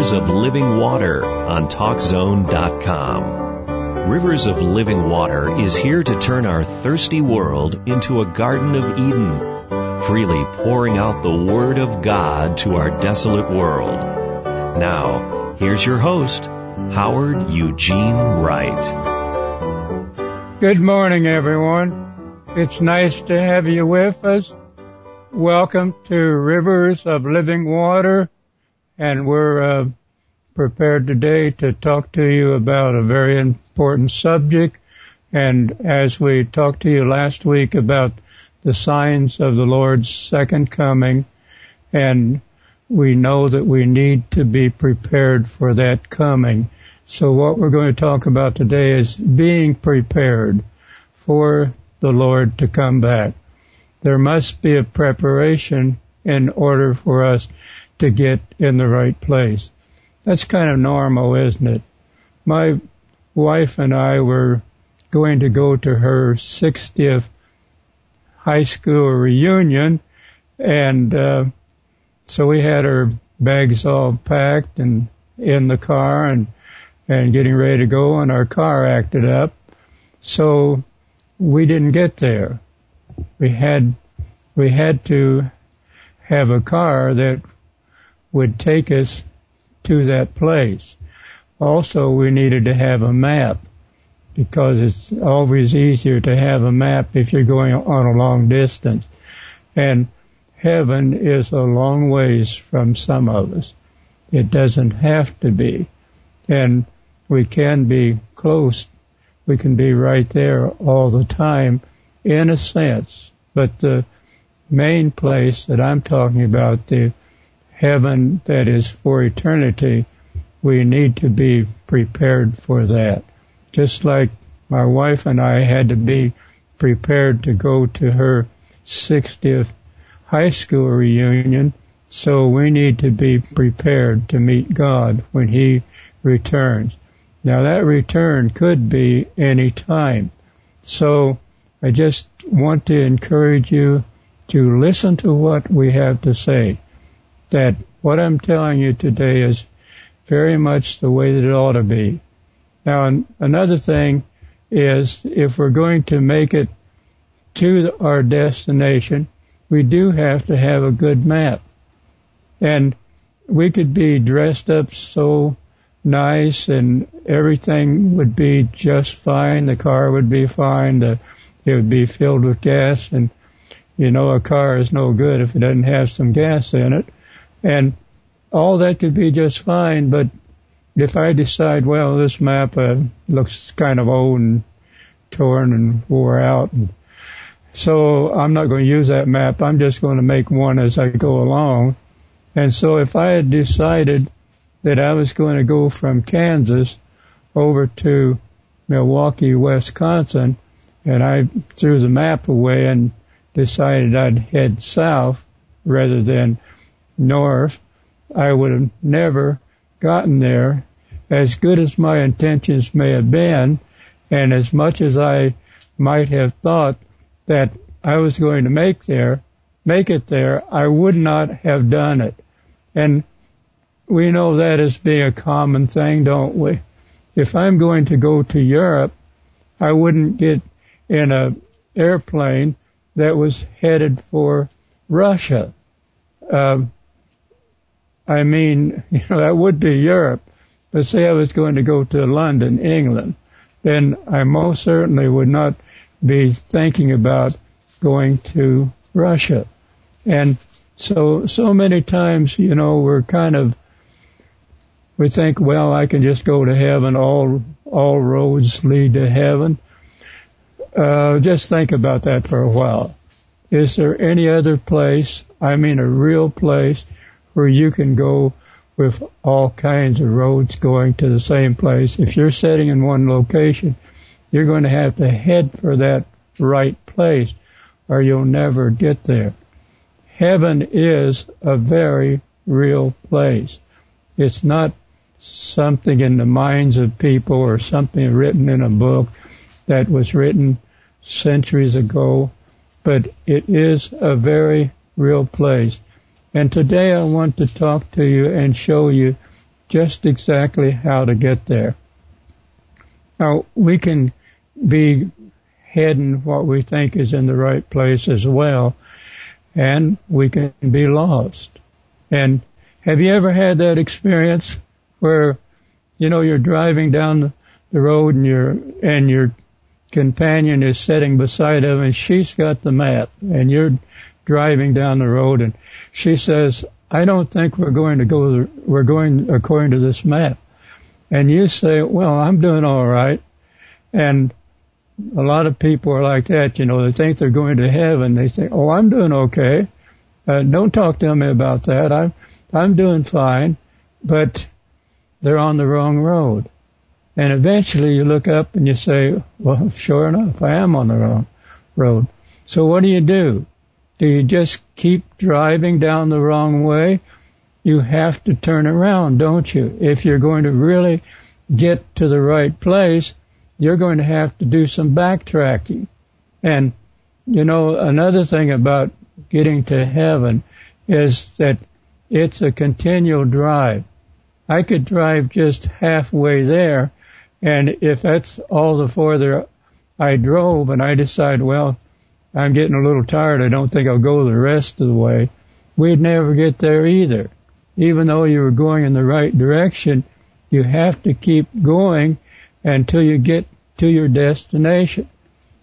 Rivers of Living Water on TalkZone.com. Rivers of Living Water is here to turn our thirsty world into a Garden of Eden, freely pouring out the Word of God to our desolate world. Now, here's your host, Howard Eugene Wright. Good morning, everyone. It's nice to have you with us. Welcome to Rivers of Living Water, and we're uh, prepared today to talk to you about a very important subject. And as we talked to you last week about the signs of the Lord's second coming, and we know that we need to be prepared for that coming. So what we're going to talk about today is being prepared for the Lord to come back there must be a preparation in order for us to get in the right place. That's kind of normal, isn't it? My wife and I were going to go to her 60th high school reunion and uh, so we had our bags all packed and in the car and and getting ready to go and our car acted up so we didn't get there we had we had to have a car that would take us to that place. Also, we needed to have a map because it's always easier to have a map if you're going on a long distance. And heaven is a long ways from some of us. It doesn't have to be. And we can be close. We can be right there all the time in a sense. But the main place that I'm talking about, the heaven that is for eternity, we need to be prepared for that. Just like my wife and I had to be prepared to go to her 60th high school reunion, so we need to be prepared to meet God when He returns. Now that return could be any time. So I just want to encourage you to listen to what we have to say. That what I'm telling you today is very much the way that it ought to be. Now, another thing is if we're going to make it to our destination, we do have to have a good map. And we could be dressed up so nice and everything would be just fine. The car would be fine. The it would be filled with gas and you know a car is no good if it doesn't have some gas in it and all that could be just fine but if I decide well this map uh, looks kind of old and torn and wore out and so I'm not going to use that map. I'm just going to make one as I go along. And so if I had decided that I was going to go from Kansas over to Milwaukee, Wisconsin, and I threw the map away and decided I'd head south rather than north, I would have never gotten there. As good as my intentions may have been, and as much as I might have thought that I was going to make there, make it there, I would not have done it. And we know that as being a common thing, don't we? If I'm going to go to Europe, I wouldn't get in a airplane that was headed for Russia. Um, I mean, you know, that would be Europe. But say I was going to go to London, England, then I most certainly would not be thinking about going to Russia. And so, so many times, you know, we're kind of, we think, well, I can just go to heaven. All, all roads lead to heaven. Uh, just think about that for a while. Is there any other place, I mean a real place, where you can go with all kinds of roads going to the same place? If you're sitting in one location, you're going to have to head for that right place or you'll never get there. Heaven is a very real place. It's not something in the minds of people or something written in a book that was written centuries ago, but it is a very real place. And today I want to talk to you and show you just exactly how to get there. Now, we can be heading what we think is in the right place as well, and we can be lost. And have you ever had that experience where, you know, you're driving down the road and your and your companion is sitting beside him and she's got the map and you're driving down the road and she says, I don't think we're going to go, we're going according to this map. And you say, well, I'm doing all right. And a lot of people are like that, you know, they think they're going to heaven. They say, oh, I'm doing okay. Uh, don't talk to me about that. I'm, I'm doing fine, but they're on the wrong road. And eventually you look up and you say, well, sure enough, I am on the wrong road. So what do you do? Do you just keep driving down the wrong way? You have to turn around, don't you? If you're going to really get to the right place, you're going to have to do some backtracking. And, you know, another thing about getting to heaven is that it's a continual drive. I could drive just halfway there, and if that's all the farther I drove, and I decide, well, I'm getting a little tired, I don't think I'll go the rest of the way, we'd never get there either. Even though you were going in the right direction, you have to keep going until you get to your destination.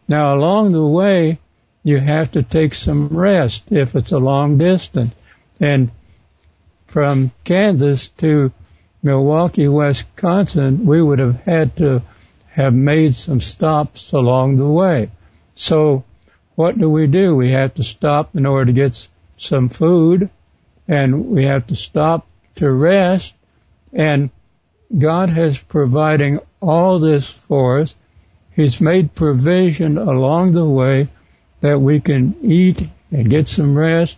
Now along the way, you have to take some rest if it's a long distance. And from Kansas to Milwaukee, Wisconsin, we would have had to have made some stops along the way. So what do we do? We have to stop in order to get some food and we have to stop to rest and God has providing all this for us. He's made provision along the way that we can eat and get some rest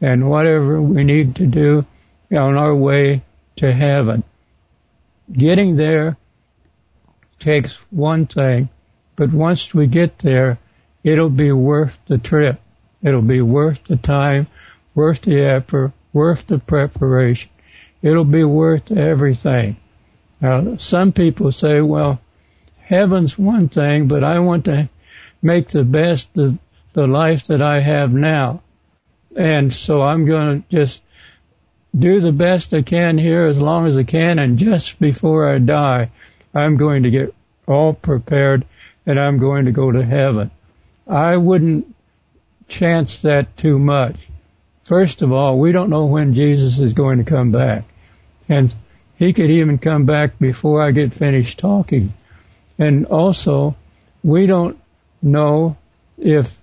and whatever we need to do on our way to heaven. Getting there takes one thing, but once we get there, it'll be worth the trip. It'll be worth the time, worth the effort, worth the preparation. It'll be worth everything. Now, some people say, well, heaven's one thing, but I want to make the best of the life that I have now. And so I'm going to just do the best I can here as long as I can, and just before I die, I'm going to get all prepared and I'm going to go to heaven. I wouldn't chance that too much. First of all, we don't know when Jesus is going to come back. And he could even come back before I get finished talking. And also, we don't know if,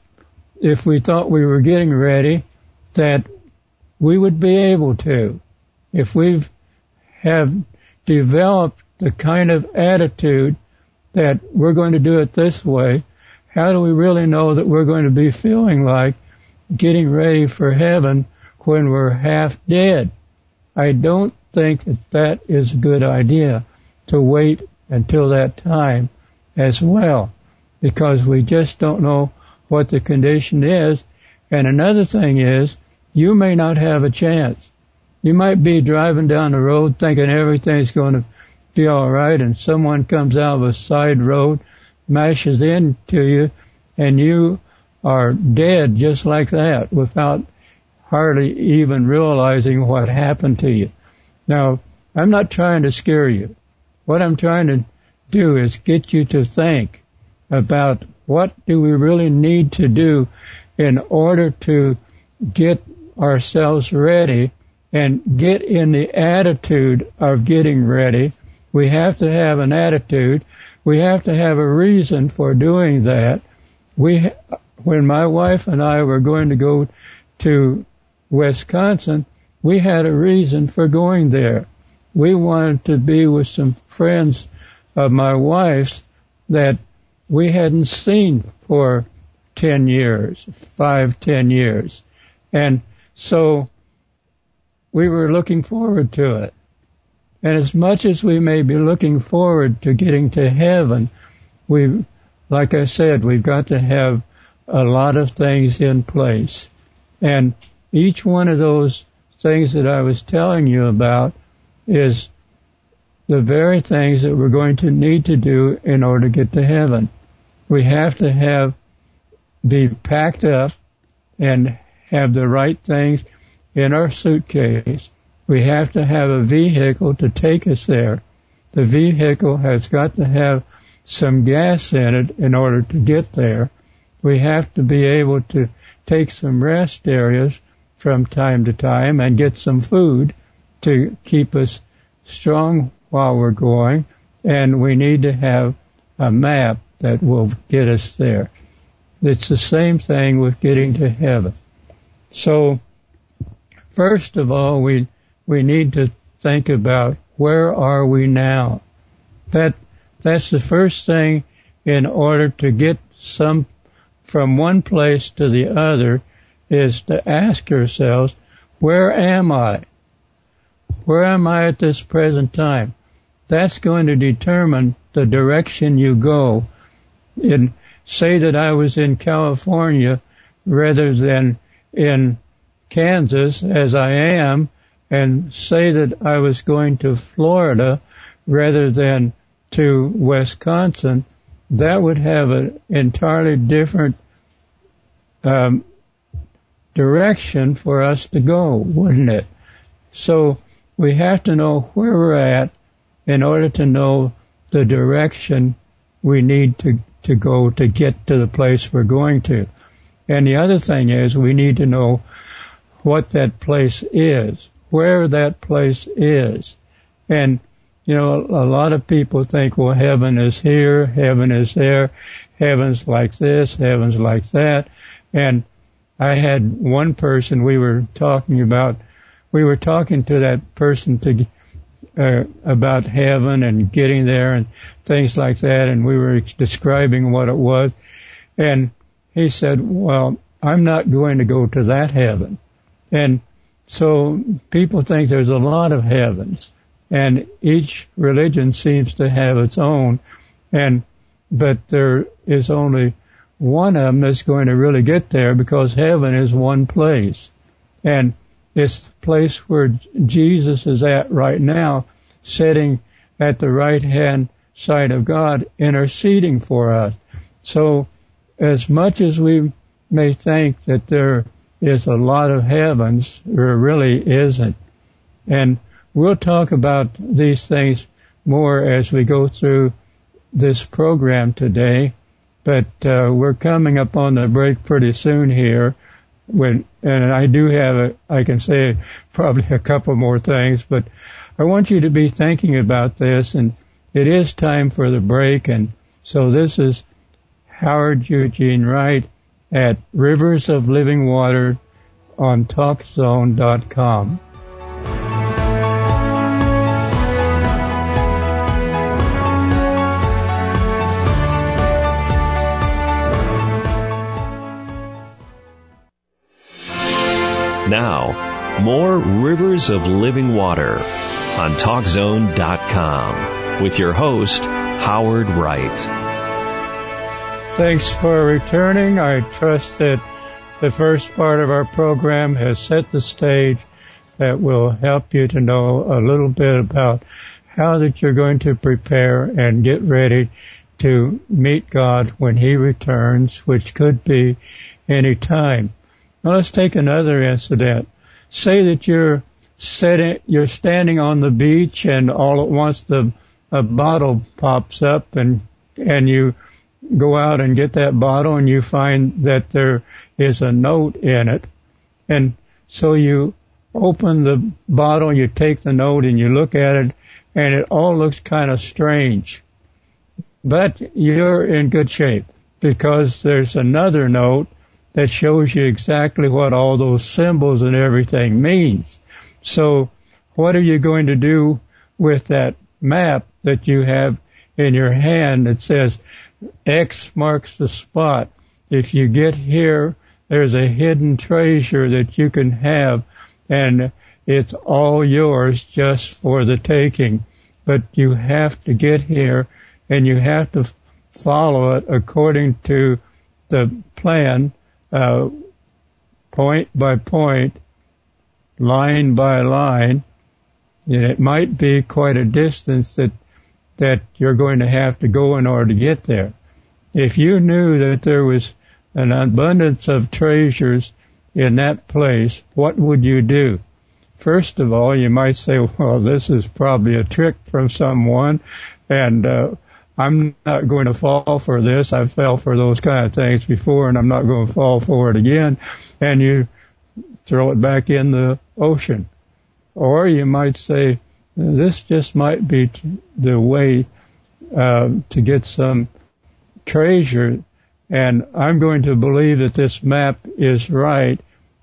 if we thought we were getting ready, that we would be able to. If we've have developed the kind of attitude that we're going to do it this way, how do we really know that we're going to be feeling like getting ready for heaven when we're half dead? I don't think that that is a good idea to wait until that time as well because we just don't know what the condition is. And another thing is you may not have a chance. You might be driving down the road thinking everything's going to be all right and someone comes out of a side road mashes into you and you are dead just like that without hardly even realizing what happened to you. Now, I'm not trying to scare you. What I'm trying to do is get you to think about what do we really need to do in order to get ourselves ready and get in the attitude of getting ready. We have to have an attitude we have to have a reason for doing that. We, when my wife and I were going to go to Wisconsin, we had a reason for going there. We wanted to be with some friends of my wife's that we hadn't seen for 10 years, five, ten years. And so we were looking forward to it. And as much as we may be looking forward to getting to heaven, we, like I said, we've got to have a lot of things in place. And each one of those things that I was telling you about is the very things that we're going to need to do in order to get to heaven. We have to have, be packed up and have the right things in our suitcase. We have to have a vehicle to take us there. The vehicle has got to have some gas in it in order to get there. We have to be able to take some rest areas from time to time and get some food to keep us strong while we're going. And we need to have a map that will get us there. It's the same thing with getting to heaven. So, first of all, we, we need to think about where are we now? That, that's the first thing in order to get some from one place to the other is to ask yourselves, where am I? Where am I at this present time? That's going to determine the direction you go. Say that I was in California rather than in Kansas as I am, and say that I was going to Florida rather than to Wisconsin, that would have an entirely different um, direction for us to go, wouldn't it? So we have to know where we're at in order to know the direction we need to, to go to get to the place we're going to. And the other thing is we need to know what that place is, where that place is. And, you know, a lot of people think, well, heaven is here, heaven is there, heaven's like this, heaven's like that. And I had one person we were talking about, we were talking to that person to, uh, about heaven and getting there and things like that, and we were describing what it was. And he said, well, I'm not going to go to that heaven. And so people think there's a lot of heavens and each religion seems to have its own and but there is only one of them that's going to really get there because heaven is one place. And it's the place where Jesus is at right now, sitting at the right hand side of God, interceding for us. So as much as we may think that there is a lot of heavens, there really isn't. And we'll talk about these things more as we go through this program today but uh, we're coming up on the break pretty soon here. When and I do have a, I can say probably a couple more things, but I want you to be thinking about this, and it is time for the break, and so this is Howard Eugene Wright at Rivers of Living Water on TalkZone.com. Now, more Rivers of Living Water on TalkZone.com with your host, Howard Wright. Thanks for returning. I trust that the first part of our program has set the stage that will help you to know a little bit about how that you're going to prepare and get ready to meet God when He returns, which could be any time. Now let's take another incident. Say that you're sitting, you're standing on the beach and all at once the, a bottle pops up and, and you go out and get that bottle and you find that there is a note in it. And so you open the bottle, you take the note and you look at it and it all looks kind of strange. But you're in good shape because there's another note that shows you exactly what all those symbols and everything means. So what are you going to do with that map that you have in your hand that says X marks the spot? If you get here, there's a hidden treasure that you can have and it's all yours just for the taking. But you have to get here and you have to follow it according to the plan uh, point by point, line by line, it might be quite a distance that that you're going to have to go in order to get there. If you knew that there was an abundance of treasures in that place, what would you do? First of all, you might say, well, this is probably a trick from someone and, uh, I'm not going to fall for this. I've fell for those kind of things before and I'm not going to fall for it again. And you throw it back in the ocean. Or you might say, this just might be the way uh, to get some treasure, and I'm going to believe that this map is right,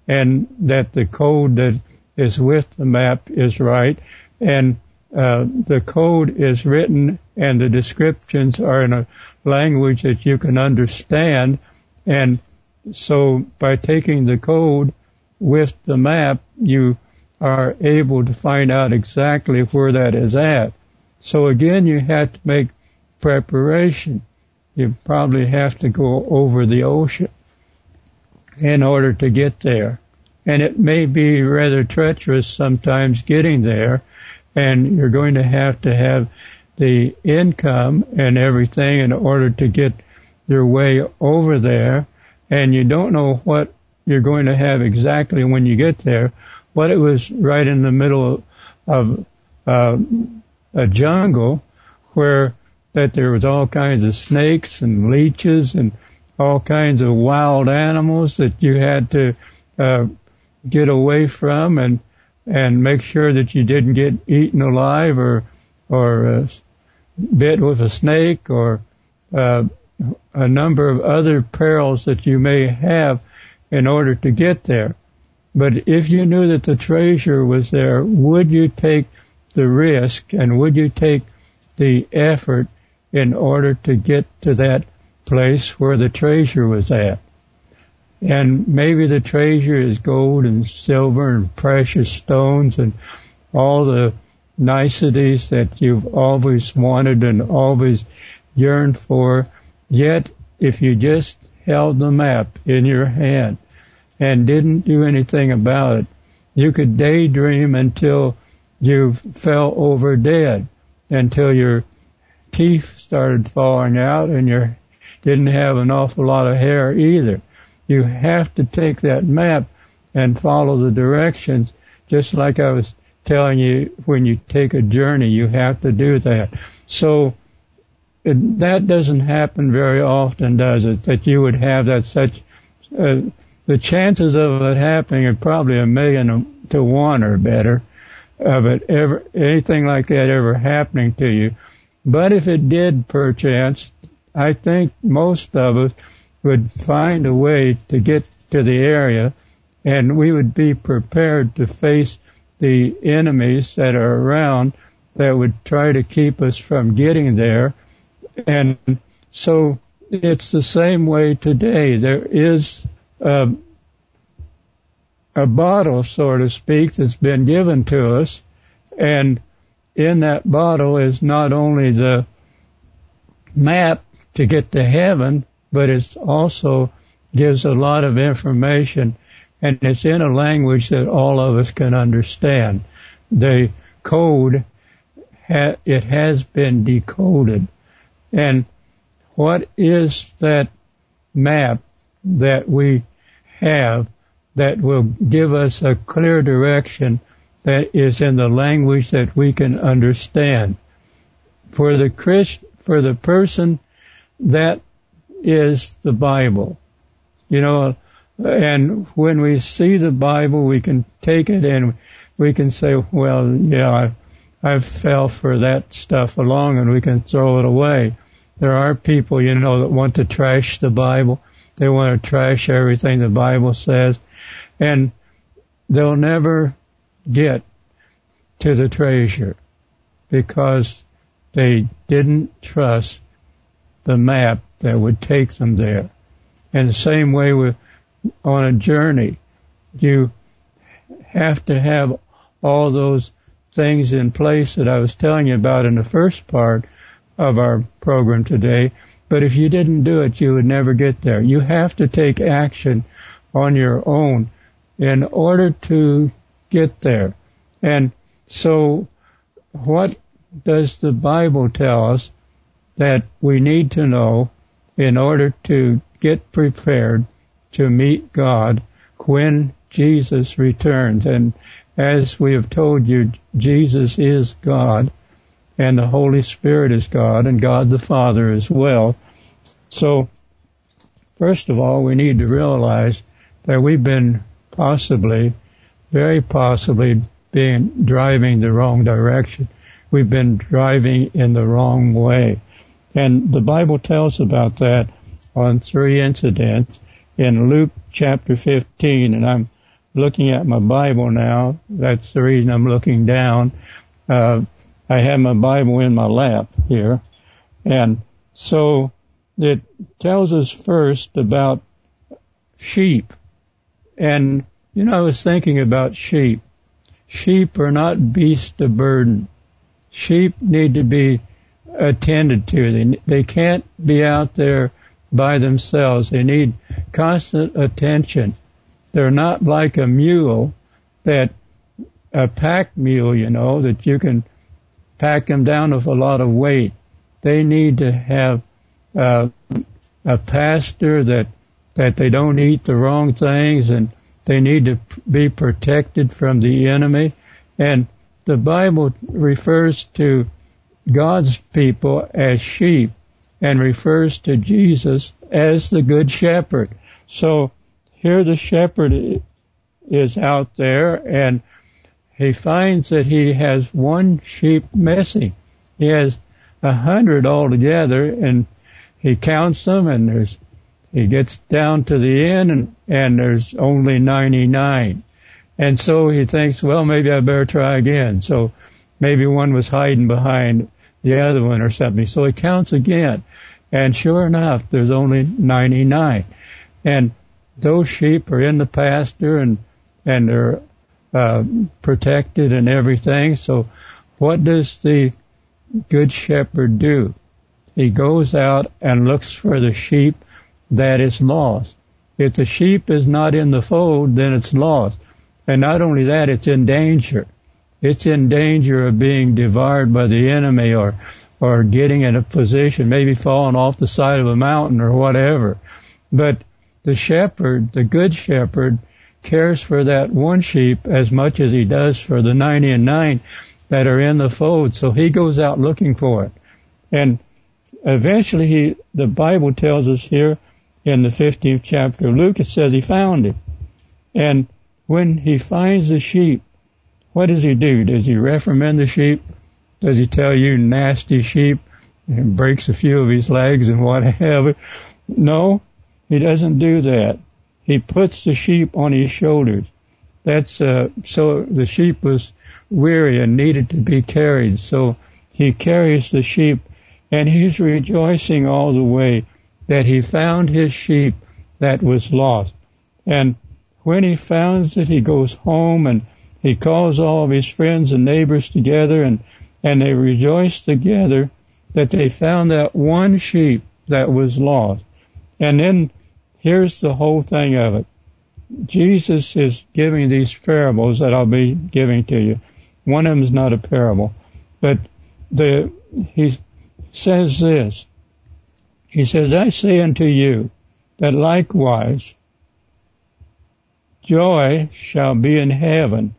and that the code that is with the map is right, and uh, the code is written and the descriptions are in a language that you can understand, and so by taking the code with the map, you are able to find out exactly where that is at. So again, you have to make preparation. You probably have to go over the ocean in order to get there. And it may be rather treacherous sometimes getting there, and you're going to have to have the income and everything in order to get your way over there, and you don't know what you're going to have exactly when you get there, but it was right in the middle of uh, a jungle where that there was all kinds of snakes and leeches and all kinds of wild animals that you had to uh, get away from and and make sure that you didn't get eaten alive or or uh, bit with a snake or uh, a number of other perils that you may have in order to get there. But if you knew that the treasure was there, would you take the risk and would you take the effort in order to get to that place where the treasure was at? And maybe the treasure is gold and silver and precious stones and all the niceties that you've always wanted and always yearned for. Yet, if you just held the map in your hand and didn't do anything about it. You could daydream until you fell over dead, until your teeth started falling out and you didn't have an awful lot of hair either. You have to take that map and follow the directions, just like I was telling you when you take a journey, you have to do that. So it, that doesn't happen very often, does it? That you would have that such uh, the chances of it happening are probably a million to one or better of it ever, anything like that ever happening to you. But if it did perchance, I think most of us would find a way to get to the area and we would be prepared to face the enemies that are around that would try to keep us from getting there. And so it's the same way today. There is uh, a bottle, so to speak, that's been given to us, and in that bottle is not only the map to get to heaven, but it also gives a lot of information, and it's in a language that all of us can understand. The code, it has been decoded. And what is that map that we have that will give us a clear direction that is in the language that we can understand. For the Christ, for the person, that is the Bible. You know, and when we see the Bible, we can take it and we can say, well, yeah, I, I fell for that stuff along and we can throw it away. There are people, you know, that want to trash the Bible. They want to trash everything the Bible says. And they'll never get to the treasure because they didn't trust the map that would take them there. And the same way with on a journey, you have to have all those things in place that I was telling you about in the first part of our program today but if you didn't do it, you would never get there. You have to take action on your own in order to get there. And so what does the Bible tell us that we need to know in order to get prepared to meet God when Jesus returns? And as we have told you, Jesus is God and the Holy Spirit is God and God the Father as well. So, first of all, we need to realize that we've been possibly, very possibly, being driving the wrong direction. We've been driving in the wrong way. And the Bible tells about that on three incidents in Luke chapter 15, and I'm looking at my Bible now. That's the reason I'm looking down. Uh, I have my Bible in my lap here. And so it tells us first about sheep. And, you know, I was thinking about sheep. Sheep are not beasts of burden. Sheep need to be attended to. They, they can't be out there by themselves. They need constant attention. They're not like a mule that a pack mule, you know, that you can pack them down with a lot of weight. They need to have uh, a pastor that that they don't eat the wrong things and they need to be protected from the enemy. And the Bible refers to God's people as sheep and refers to Jesus as the good shepherd. So here the shepherd is out there and he finds that he has one sheep missing. He has a hundred altogether and he counts them and there's he gets down to the end and, and there's only 99. And so he thinks, well, maybe I better try again. So maybe one was hiding behind the other one or something. So he counts again. And sure enough, there's only 99. And those sheep are in the pasture and, and they're, uh, protected and everything. So what does the good shepherd do? He goes out and looks for the sheep that is lost. If the sheep is not in the fold, then it's lost. And not only that, it's in danger. It's in danger of being devoured by the enemy or, or getting in a position, maybe falling off the side of a mountain or whatever. But the shepherd, the good shepherd, cares for that one sheep as much as he does for the 90 and 9 that are in the fold. So he goes out looking for it. And eventually he, the Bible tells us here in the 15th chapter of Luke, it says he found it. And when he finds the sheep, what does he do? Does he reprimand the sheep? Does he tell you nasty sheep and breaks a few of his legs and what have whatever? No, he doesn't do that. He puts the sheep on his shoulders. That's uh, so the sheep was weary and needed to be carried. So he carries the sheep and he's rejoicing all the way that he found his sheep that was lost. And when he finds it, he goes home and he calls all of his friends and neighbors together and, and they rejoice together that they found that one sheep that was lost. And then here's the whole thing of it. Jesus is giving these parables that I'll be giving to you. One of them is not a parable, but the, he says this. He says, I say unto you that likewise joy shall be in heaven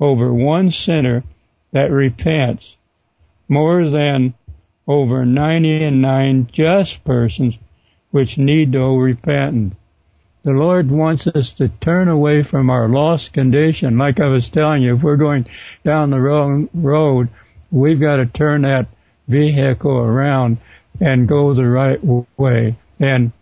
over one sinner that repents more than over ninety and nine just persons which need no repentance. The Lord wants us to turn away from our lost condition. Like I was telling you, if we're going down the wrong road, we've got to turn that vehicle around and go the right way. And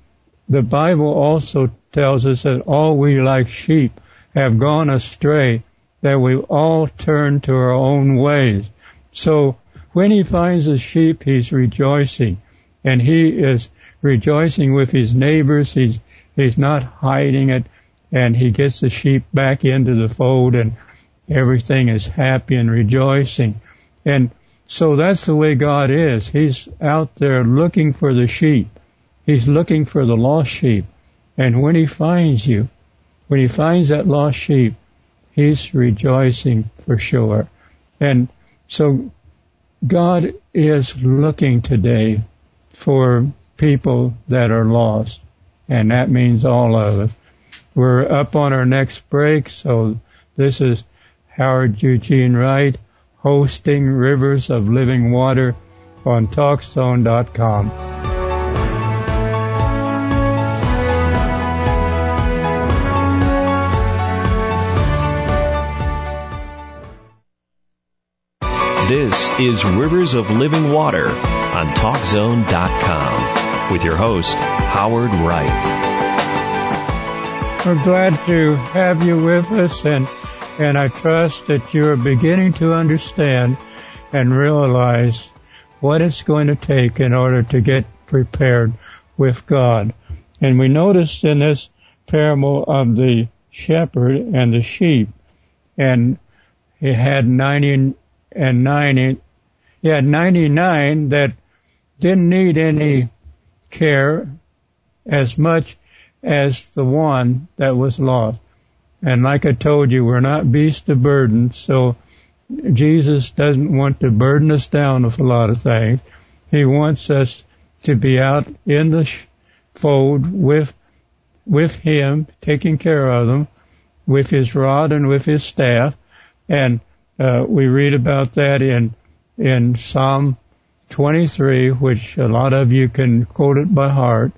the Bible also tells us that all we like sheep have gone astray, that we all turn to our own ways. So when he finds a sheep, he's rejoicing. And he is rejoicing with his neighbors. He's, he's not hiding it. And he gets the sheep back into the fold and everything is happy and rejoicing. And so that's the way God is. He's out there looking for the sheep. He's looking for the lost sheep. And when he finds you, when he finds that lost sheep, he's rejoicing for sure. And so God is looking today for people that are lost, and that means all of us. We're up on our next break, so this is Howard Eugene Wright hosting Rivers of Living Water on TalkZone.com. This is Rivers of Living Water on TalkZone.com with your host, Howard Wright. We're glad to have you with us and and I trust that you are beginning to understand and realize what it's going to take in order to get prepared with God. And we noticed in this parable of the shepherd and the sheep, and he had 90 and 90, he had 99 that didn't need any care as much as the one that was lost. And like I told you, we're not beasts of burden, so Jesus doesn't want to burden us down with a lot of things. He wants us to be out in the fold with, with Him, taking care of them, with His rod and with His staff. And, uh, we read about that in, in Psalm 23, which a lot of you can quote it by heart.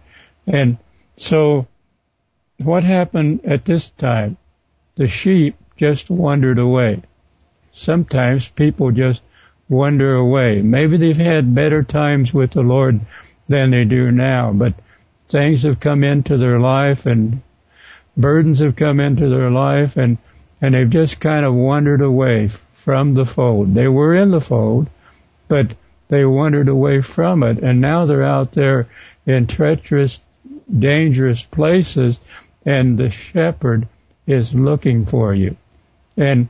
And so what happened at this time? the sheep just wandered away. Sometimes people just wander away. Maybe they've had better times with the Lord than they do now, but things have come into their life and burdens have come into their life and, and they've just kind of wandered away from the fold. They were in the fold, but they wandered away from it and now they're out there in treacherous, dangerous places and the shepherd is looking for you. And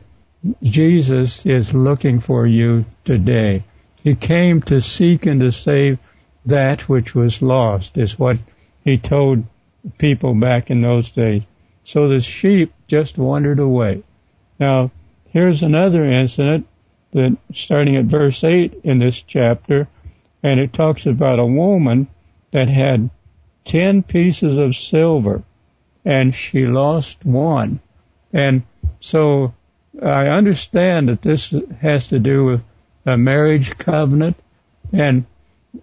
Jesus is looking for you today. He came to seek and to save that which was lost, is what he told people back in those days. So the sheep just wandered away. Now, here's another incident that starting at verse 8 in this chapter, and it talks about a woman that had 10 pieces of silver and she lost one. And so I understand that this has to do with a marriage covenant and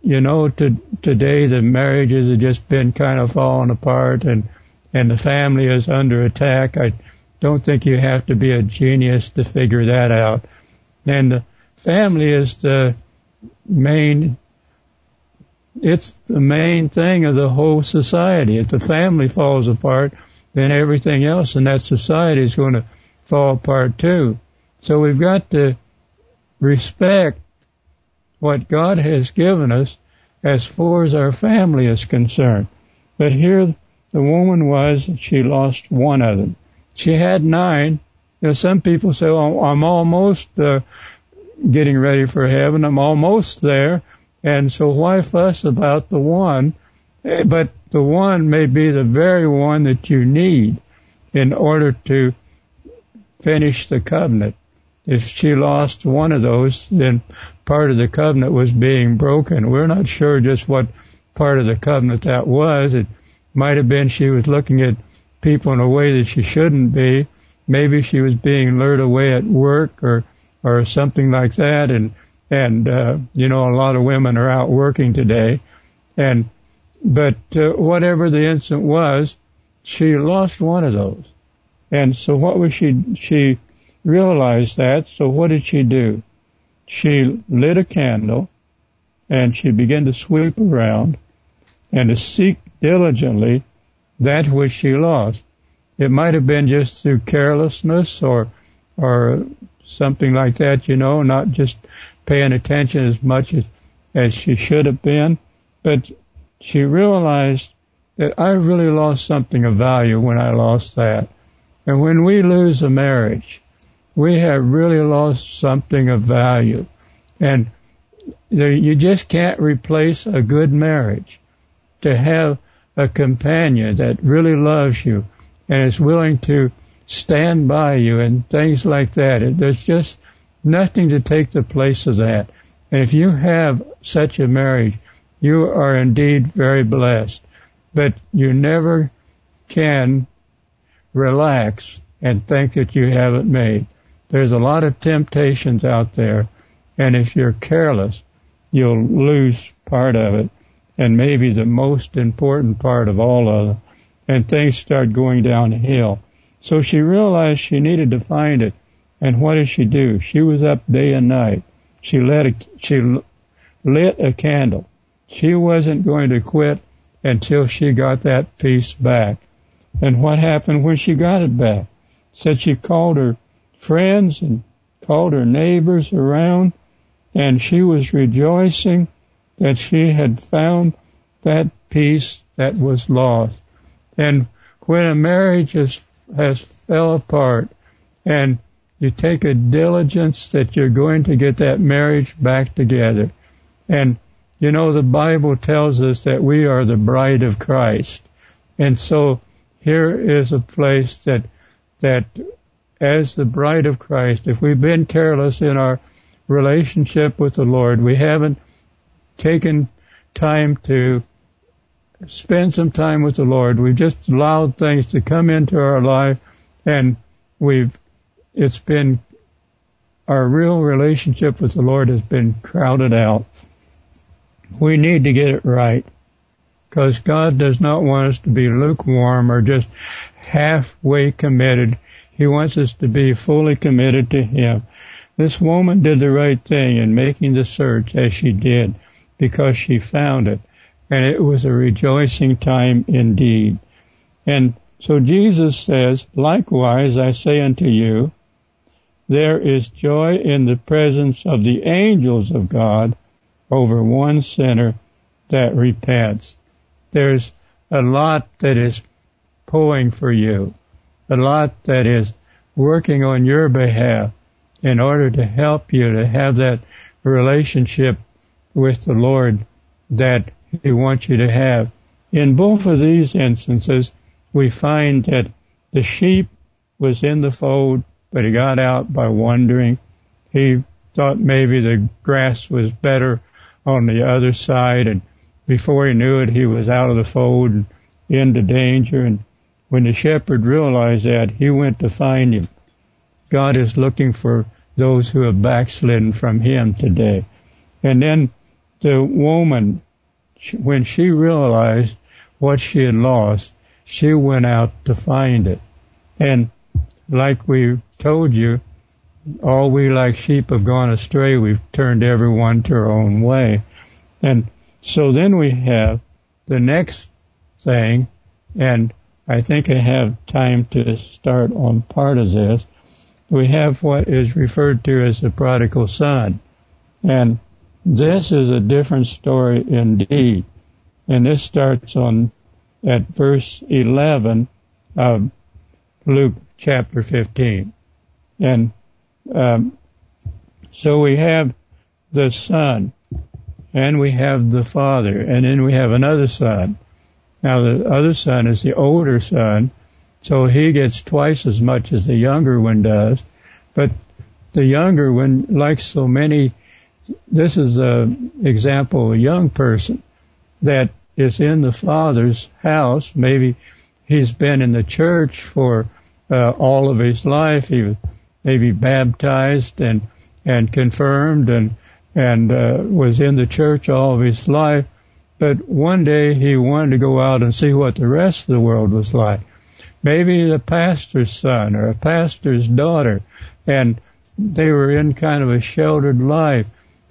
you know to, today the marriages have just been kind of falling apart and and the family is under attack. I don't think you have to be a genius to figure that out. And the family is the main it's the main thing of the whole society. If the family falls apart, then everything else in that society is going to fall apart too. So we've got to respect what God has given us as far as our family is concerned. But here the woman was, she lost one of them. She had nine. You know, some people say, oh, I'm almost uh, getting ready for heaven. I'm almost there. And so why fuss about the one? Eh, but the one may be the very one that you need in order to finish the covenant. If she lost one of those, then part of the covenant was being broken. We're not sure just what part of the covenant that was. It might have been she was looking at people in a way that she shouldn't be. Maybe she was being lured away at work or or something like that and and uh, you know a lot of women are out working today, and but uh, whatever the incident was, she lost one of those, and so what was she? She realized that. So what did she do? She lit a candle, and she began to sweep around, and to seek diligently that which she lost. It might have been just through carelessness or or something like that, you know, not just paying attention as much as, as she should have been. But she realized that I really lost something of value when I lost that. And when we lose a marriage, we have really lost something of value. And you just can't replace a good marriage. To have a companion that really loves you and is willing to stand by you and things like that. There's just nothing to take the place of that. And if you have such a marriage, you are indeed very blessed. But you never can relax and think that you have it made. There's a lot of temptations out there, and if you're careless, you'll lose part of it, and maybe the most important part of all of it, and things start going downhill. So she realized she needed to find it, and what did she do? She was up day and night. She lit a, she lit a candle. She wasn't going to quit until she got that piece back. And what happened when she got it back? Said she called her friends and called her neighbors around and she was rejoicing that she had found that piece that was lost. And when a marriage is, has fell apart and you take a diligence that you're going to get that marriage back together. And you know, the Bible tells us that we are the bride of Christ. And so here is a place that, that as the bride of Christ, if we've been careless in our relationship with the Lord, we haven't taken time to spend some time with the Lord. We've just allowed things to come into our life and we've, it's been, our real relationship with the Lord has been crowded out. We need to get it right because God does not want us to be lukewarm or just halfway committed. He wants us to be fully committed to Him. This woman did the right thing in making the search as she did because she found it. And it was a rejoicing time indeed. And so Jesus says, likewise I say unto you, there is joy in the presence of the angels of God over one sinner that repents there's a lot that is pulling for you, a lot that is working on your behalf in order to help you to have that relationship with the Lord that He wants you to have. In both of these instances, we find that the sheep was in the fold, but he got out by wandering. He thought maybe the grass was better on the other side and before he knew it, he was out of the fold and into danger. And when the shepherd realized that, he went to find him. God is looking for those who have backslidden from him today. And then the woman, when she realized what she had lost, she went out to find it. And like we told you, all we like sheep have gone astray. We've turned everyone to our own way. And so then we have the next thing, and I think I have time to start on part of this. We have what is referred to as the prodigal son. And this is a different story indeed. And this starts on at verse 11 of Luke chapter 15. And um, so we have the son and we have the father, and then we have another son. Now the other son is the older son, so he gets twice as much as the younger one does, but the younger one, like so many, this is an example of a young person that is in the father's house. Maybe he's been in the church for uh, all of his life. He was maybe baptized and and confirmed and and uh, was in the church all of his life. But one day he wanted to go out and see what the rest of the world was like. Maybe the pastor's son or a pastor's daughter, and they were in kind of a sheltered life,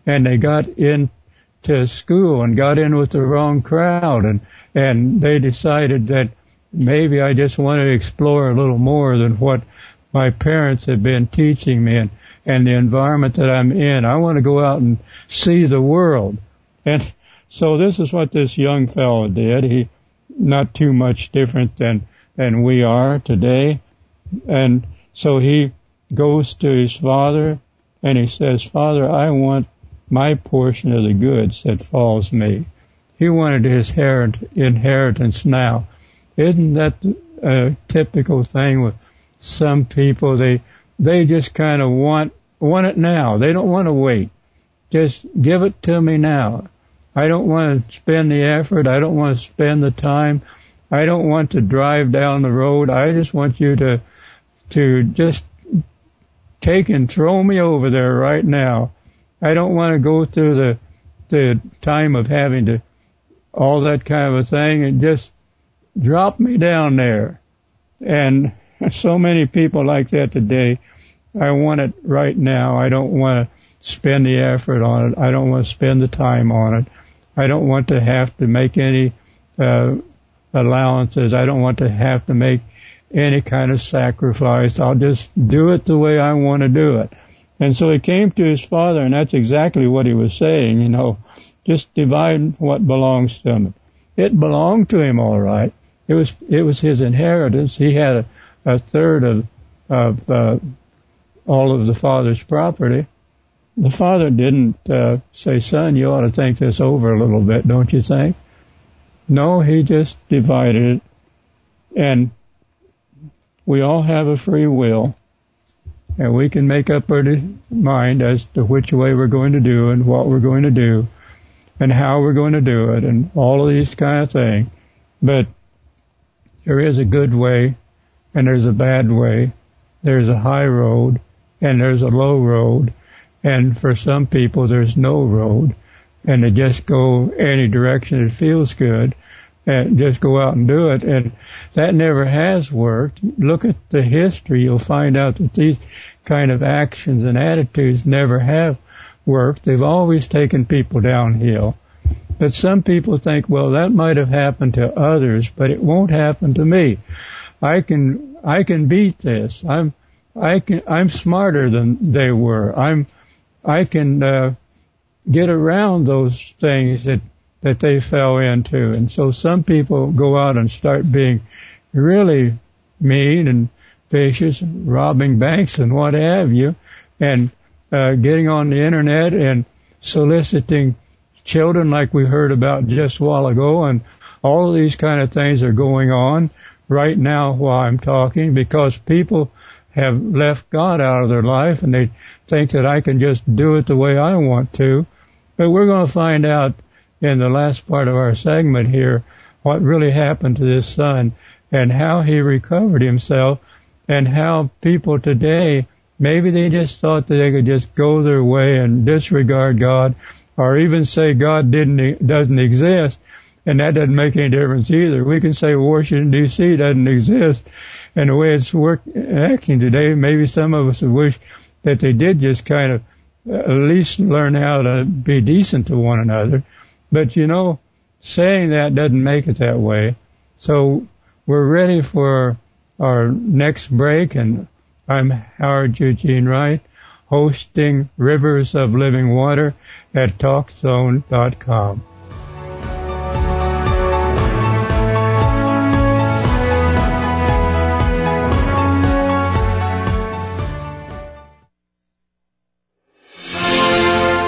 and they got into school and got in with the wrong crowd, and and they decided that maybe I just want to explore a little more than what my parents had been teaching me, and and the environment that I'm in. I want to go out and see the world. And so this is what this young fellow did. He, not too much different than, than we are today. And so he goes to his father and he says, Father, I want my portion of the goods that falls me. He wanted his inheritance now. Isn't that a typical thing with some people? They, they just kind of want want it now. They don't want to wait. just give it to me now. I don't want to spend the effort. I don't want to spend the time. I don't want to drive down the road. I just want you to, to just take and throw me over there right now. I don't want to go through the, the time of having to, all that kind of a thing and just drop me down there. And so many people like that today. I want it right now. I don't want to spend the effort on it. I don't want to spend the time on it. I don't want to have to make any uh, allowances. I don't want to have to make any kind of sacrifice. I'll just do it the way I want to do it. And so he came to his father, and that's exactly what he was saying, you know, just divide what belongs to him. It belonged to him all right. It was, it was his inheritance. He had a, a third of, of, uh, all of the father's property. The father didn't, uh, say, son, you ought to think this over a little bit, don't you think? No, he just divided it. And we all have a free will and we can make up our mind as to which way we're going to do and what we're going to do and how we're going to do it and all of these kind of things. But there is a good way and there's a bad way. There's a high road and there's a low road. And for some people, there's no road and they just go any direction it feels good and just go out and do it. And that never has worked. Look at the history. You'll find out that these kind of actions and attitudes never have worked. They've always taken people downhill. But some people think, well, that might have happened to others, but it won't happen to me. I can, I can beat this. I'm, I can, I'm smarter than they were. I'm, I can, uh, get around those things that that they fell into. And so some people go out and start being really mean and vicious, robbing banks and what have you, and uh, getting on the internet and soliciting children like we heard about just a while ago. And all of these kind of things are going on right now while I'm talking because people have left God out of their life and they think that I can just do it the way I want to. But we're going to find out in the last part of our segment here what really happened to this son and how he recovered himself and how people today maybe they just thought that they could just go their way and disregard God or even say God didn't doesn't exist and that doesn't make any difference either. We can say Washington D.C. doesn't exist and the way it's work, acting today, maybe some of us wish that they did just kind of uh, at least learn how to be decent to one another. But you know, saying that doesn't make it that way. So we're ready for our next break and I'm Howard Eugene Wright hosting Rivers of Living Water at TalkZone.com.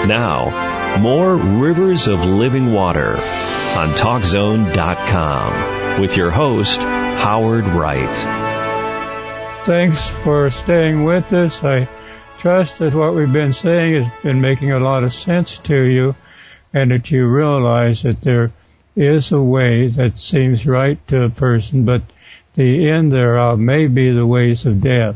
Now, more Rivers of Living Water on TalkZone.com with your host, Howard Wright. Thanks for staying with us. I trust that what we've been saying has been making a lot of sense to you and that you realize that there is a way that seems right to a person, but the end thereof may be the ways of death.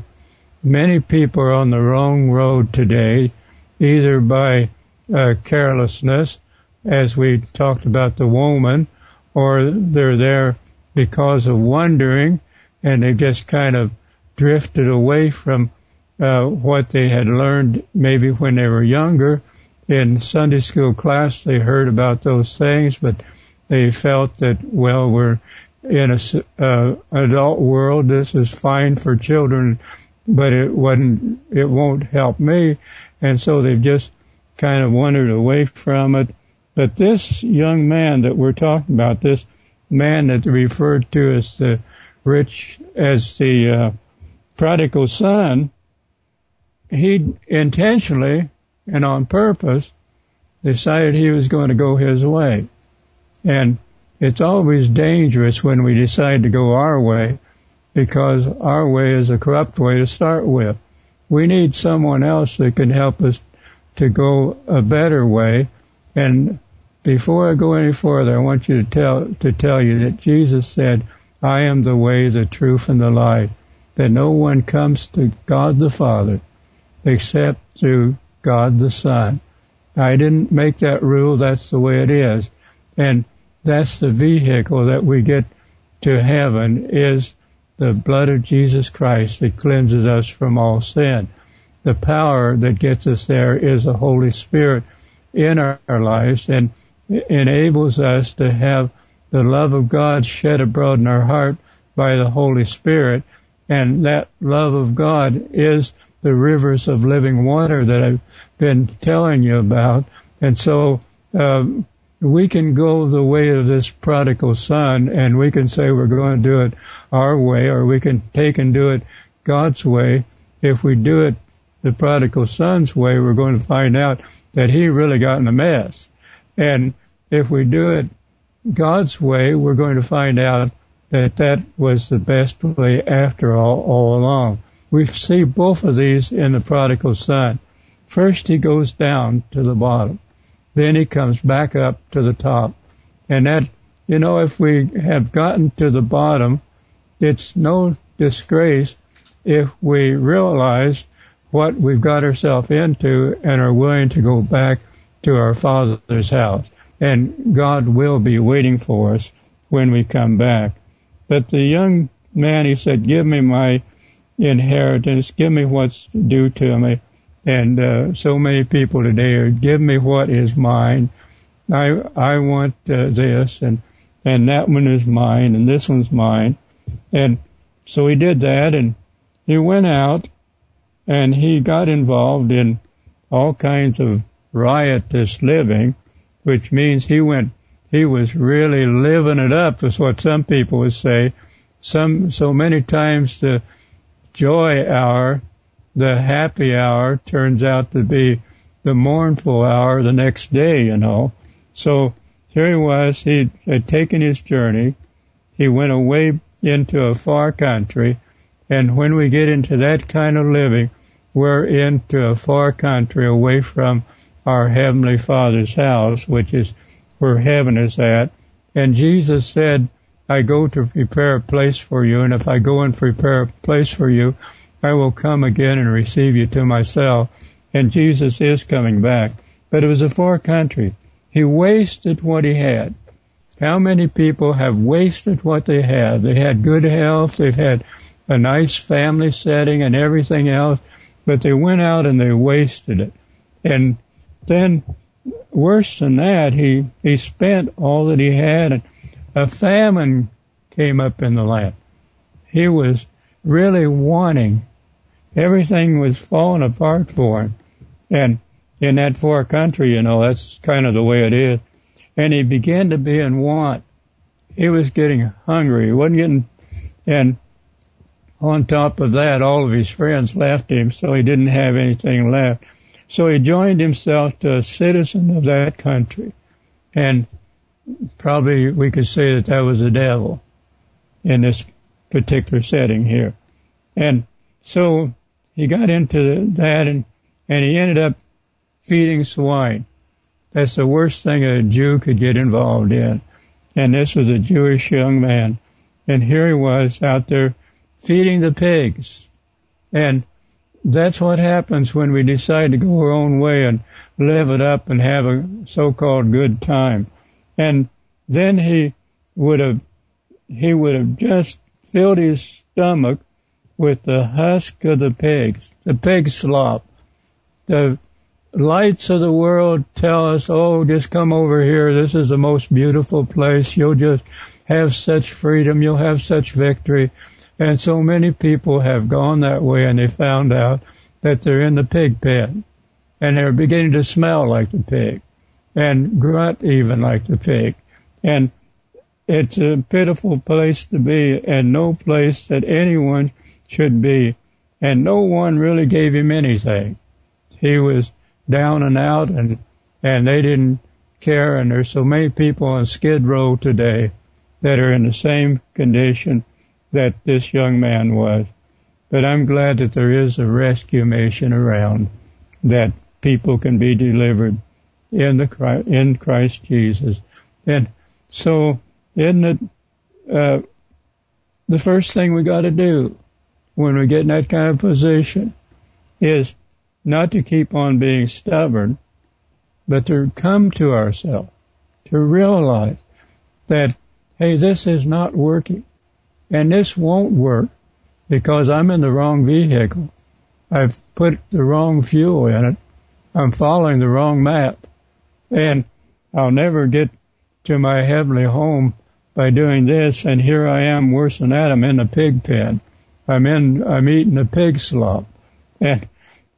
Many people are on the wrong road today, either by uh, carelessness, as we talked about the woman, or they're there because of wondering and they just kind of drifted away from uh, what they had learned maybe when they were younger. In Sunday school class, they heard about those things, but they felt that, well, we're in a uh, adult world. This is fine for children, but it wasn't. It won't help me, and so they've just kind of wandered away from it. But this young man that we're talking about, this man that referred to as the rich, as the uh, prodigal son, he intentionally and on purpose decided he was going to go his way. And it's always dangerous when we decide to go our way because our way is a corrupt way to start with. We need someone else that can help us to go a better way. And before I go any further, I want you to tell to tell you that Jesus said, "I am the way, the truth, and the life." That no one comes to God the Father except through God the Son. I didn't make that rule. That's the way it is, and that's the vehicle that we get to heaven is the blood of Jesus Christ that cleanses us from all sin. The power that gets us there is the Holy Spirit in our, our lives and enables us to have the love of God shed abroad in our heart by the Holy Spirit. And that love of God is the rivers of living water that I've been telling you about. And so, um, we can go the way of this prodigal son and we can say we're going to do it our way or we can take and do it God's way. If we do it the prodigal son's way, we're going to find out that he really got in a mess. And if we do it God's way, we're going to find out that that was the best way after all, all along. We see both of these in the prodigal son. First he goes down to the bottom. Then he comes back up to the top. And that, you know, if we have gotten to the bottom, it's no disgrace if we realize what we've got ourselves into and are willing to go back to our Father's house. And God will be waiting for us when we come back. But the young man, he said, give me my inheritance, give me what's due to me. And uh, so many people today are, give me what is mine. I I want uh, this, and and that one is mine, and this one's mine. And so he did that, and he went out and he got involved in all kinds of riotous living, which means he went, he was really living it up is what some people would say. Some, so many times the joy hour, the happy hour turns out to be the mournful hour the next day, you know. So here he was, he had taken his journey, he went away into a far country, and when we get into that kind of living, we're into a far country away from our Heavenly Father's house, which is where heaven is at. And Jesus said, I go to prepare a place for you, and if I go and prepare a place for you, I will come again and receive you to myself. And Jesus is coming back. But it was a far country. He wasted what he had. How many people have wasted what they had? They had good health, they've had a nice family setting and everything else, but they went out and they wasted it. And then worse than that, he, he spent all that he had and a famine came up in the land. He was really wanting. Everything was falling apart for him. And in that far country, you know, that's kind of the way it is. And he began to be in want. He was getting hungry. He wasn't getting, and on top of that, all of his friends left him, so he didn't have anything left. So he joined himself to a citizen of that country. And probably we could say that that was the devil in this particular setting here. And so he got into that and, and he ended up feeding swine. That's the worst thing a Jew could get involved in. And this was a Jewish young man. And here he was out there feeding the pigs. And that's what happens when we decide to go our own way and live it up and have a so-called good time. And then he would have, he would have just filled his stomach with the husk of the pigs, the pig slop. The lights of the world tell us, oh, just come over here. This is the most beautiful place. You'll just have such freedom. You'll have such victory. And so many people have gone that way and they found out that they're in the pig pen and they're beginning to smell like the pig and grunt even like the pig. And it's a pitiful place to be and no place that anyone should be. And no one really gave him anything. He was down and out and, and they didn't care. And there's so many people on Skid Row today that are in the same condition that this young man was. But I'm glad that there is a rescue mission around that people can be delivered in the in Christ Jesus. And so, isn't it uh, the first thing we got to do when we get in that kind of position is not to keep on being stubborn, but to come to ourselves, to realize that, hey, this is not working, and this won't work because I'm in the wrong vehicle. I've put the wrong fuel in it. I'm following the wrong map. And I'll never get to my heavenly home by doing this. And here I am worse than. I'm in a pig pen. I'm in, I'm eating a pig slop. And,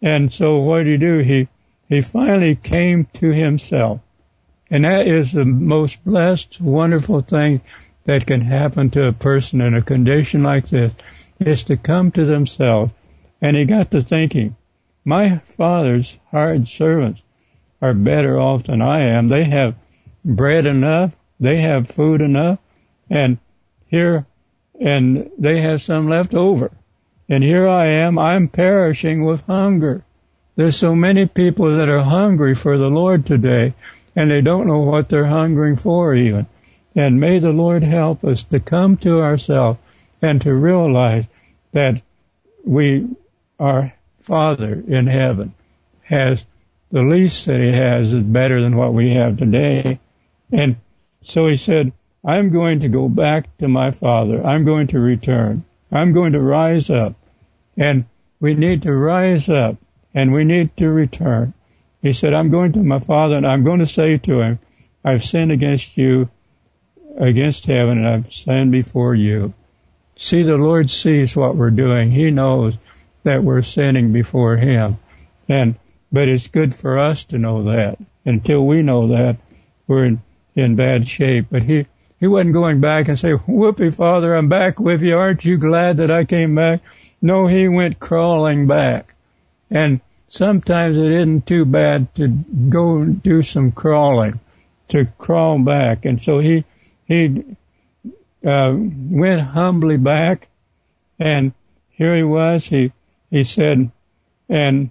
and so what did he do? He, he finally came to himself. And that is the most blessed, wonderful thing that can happen to a person in a condition like this, is to come to themselves. And he got to thinking, my father's hired servants are better off than I am. They have bread enough, they have food enough, and here, and they have some left over. And here I am, I'm perishing with hunger. There's so many people that are hungry for the Lord today, and they don't know what they're hungering for even. And may the Lord help us to come to ourselves and to realize that we, our Father in heaven, has the least that he has is better than what we have today. And so he said, I'm going to go back to my father. I'm going to return. I'm going to rise up. And we need to rise up and we need to return. He said, I'm going to my father and I'm going to say to him, I've sinned against you, against heaven, and I've sinned before you. See, the Lord sees what we're doing. He knows that we're sinning before Him. And but it's good for us to know that. Until we know that, we're in, in bad shape. But he, he wasn't going back and say, whoopee father, I'm back with you. Aren't you glad that I came back? No, he went crawling back. And sometimes it isn't too bad to go do some crawling, to crawl back. And so he, he, uh, went humbly back and here he was. He, he said, and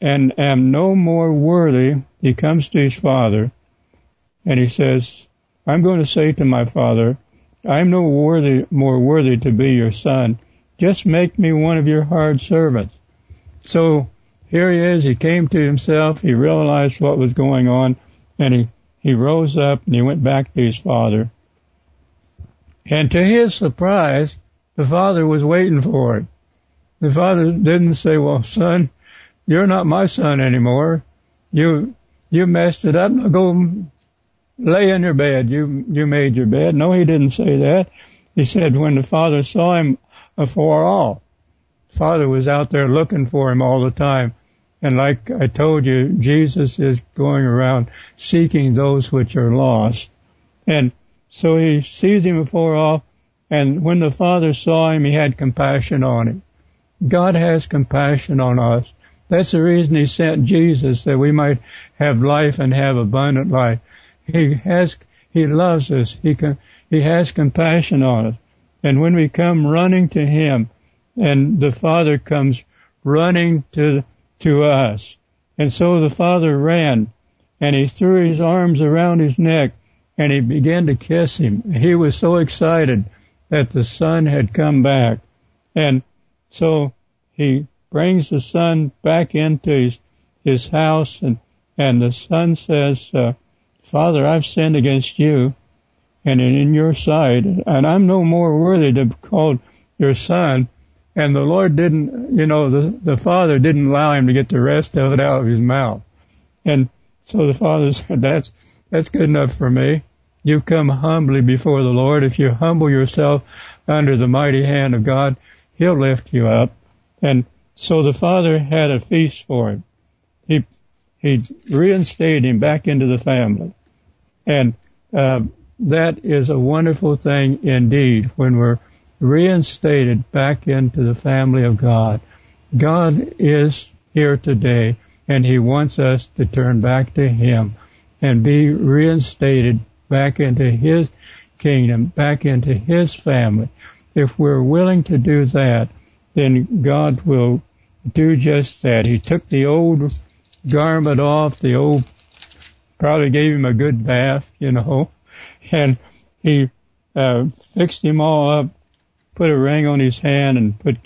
and am no more worthy. He comes to his father and he says, I'm going to say to my father, I'm no worthy, more worthy to be your son. Just make me one of your hard servants. So here he is. He came to himself. He realized what was going on and he, he rose up and he went back to his father. And to his surprise, the father was waiting for it. The father didn't say, well, son, you're not my son anymore. You, you messed it up. Go lay in your bed. You, you made your bed. No, he didn't say that. He said when the father saw him afar off, father was out there looking for him all the time. And like I told you, Jesus is going around seeking those which are lost. And so he sees him afar off, and when the Father saw him, he had compassion on him. God has compassion on us. That's the reason he sent Jesus, that we might have life and have abundant life. He has, he loves us. He can, he has compassion on us. And when we come running to him, and the Father comes running to, to us. And so the Father ran, and he threw his arms around his neck, and he began to kiss him. He was so excited that the Son had come back. And so he brings the son back into his, his house and, and the son says, uh, Father, I've sinned against you and in your sight, and I'm no more worthy to be called your son. And the Lord didn't, you know, the, the father didn't allow him to get the rest of it out of his mouth. And so the father said, that's, that's good enough for me. You come humbly before the Lord. If you humble yourself under the mighty hand of God, He'll lift you up. And so the father had a feast for him. He he reinstated him back into the family, and uh, that is a wonderful thing indeed when we're reinstated back into the family of God. God is here today, and He wants us to turn back to Him and be reinstated back into His kingdom, back into His family. If we're willing to do that, then God will do just that. He took the old garment off, the old, probably gave him a good bath, you know, and he uh, fixed him all up, put a ring on his hand and put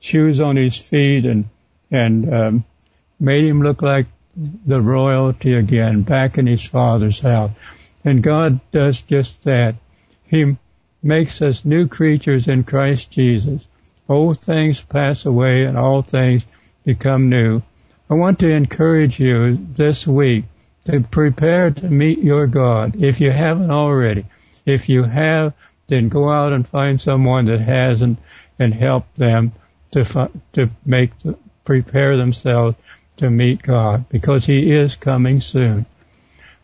shoes on his feet and, and, um, made him look like the royalty again back in his father's house. And God does just that. He makes us new creatures in Christ Jesus. Old things pass away and all things become new. I want to encourage you this week to prepare to meet your God if you haven't already. If you have, then go out and find someone that hasn't and help them to to make prepare themselves to meet God because He is coming soon.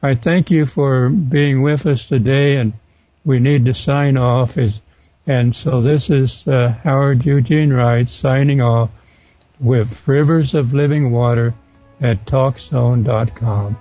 I thank you for being with us today, and we need to sign off. And so this is uh, Howard Eugene Wright signing off with Rivers of Living Water at TalkZone.com.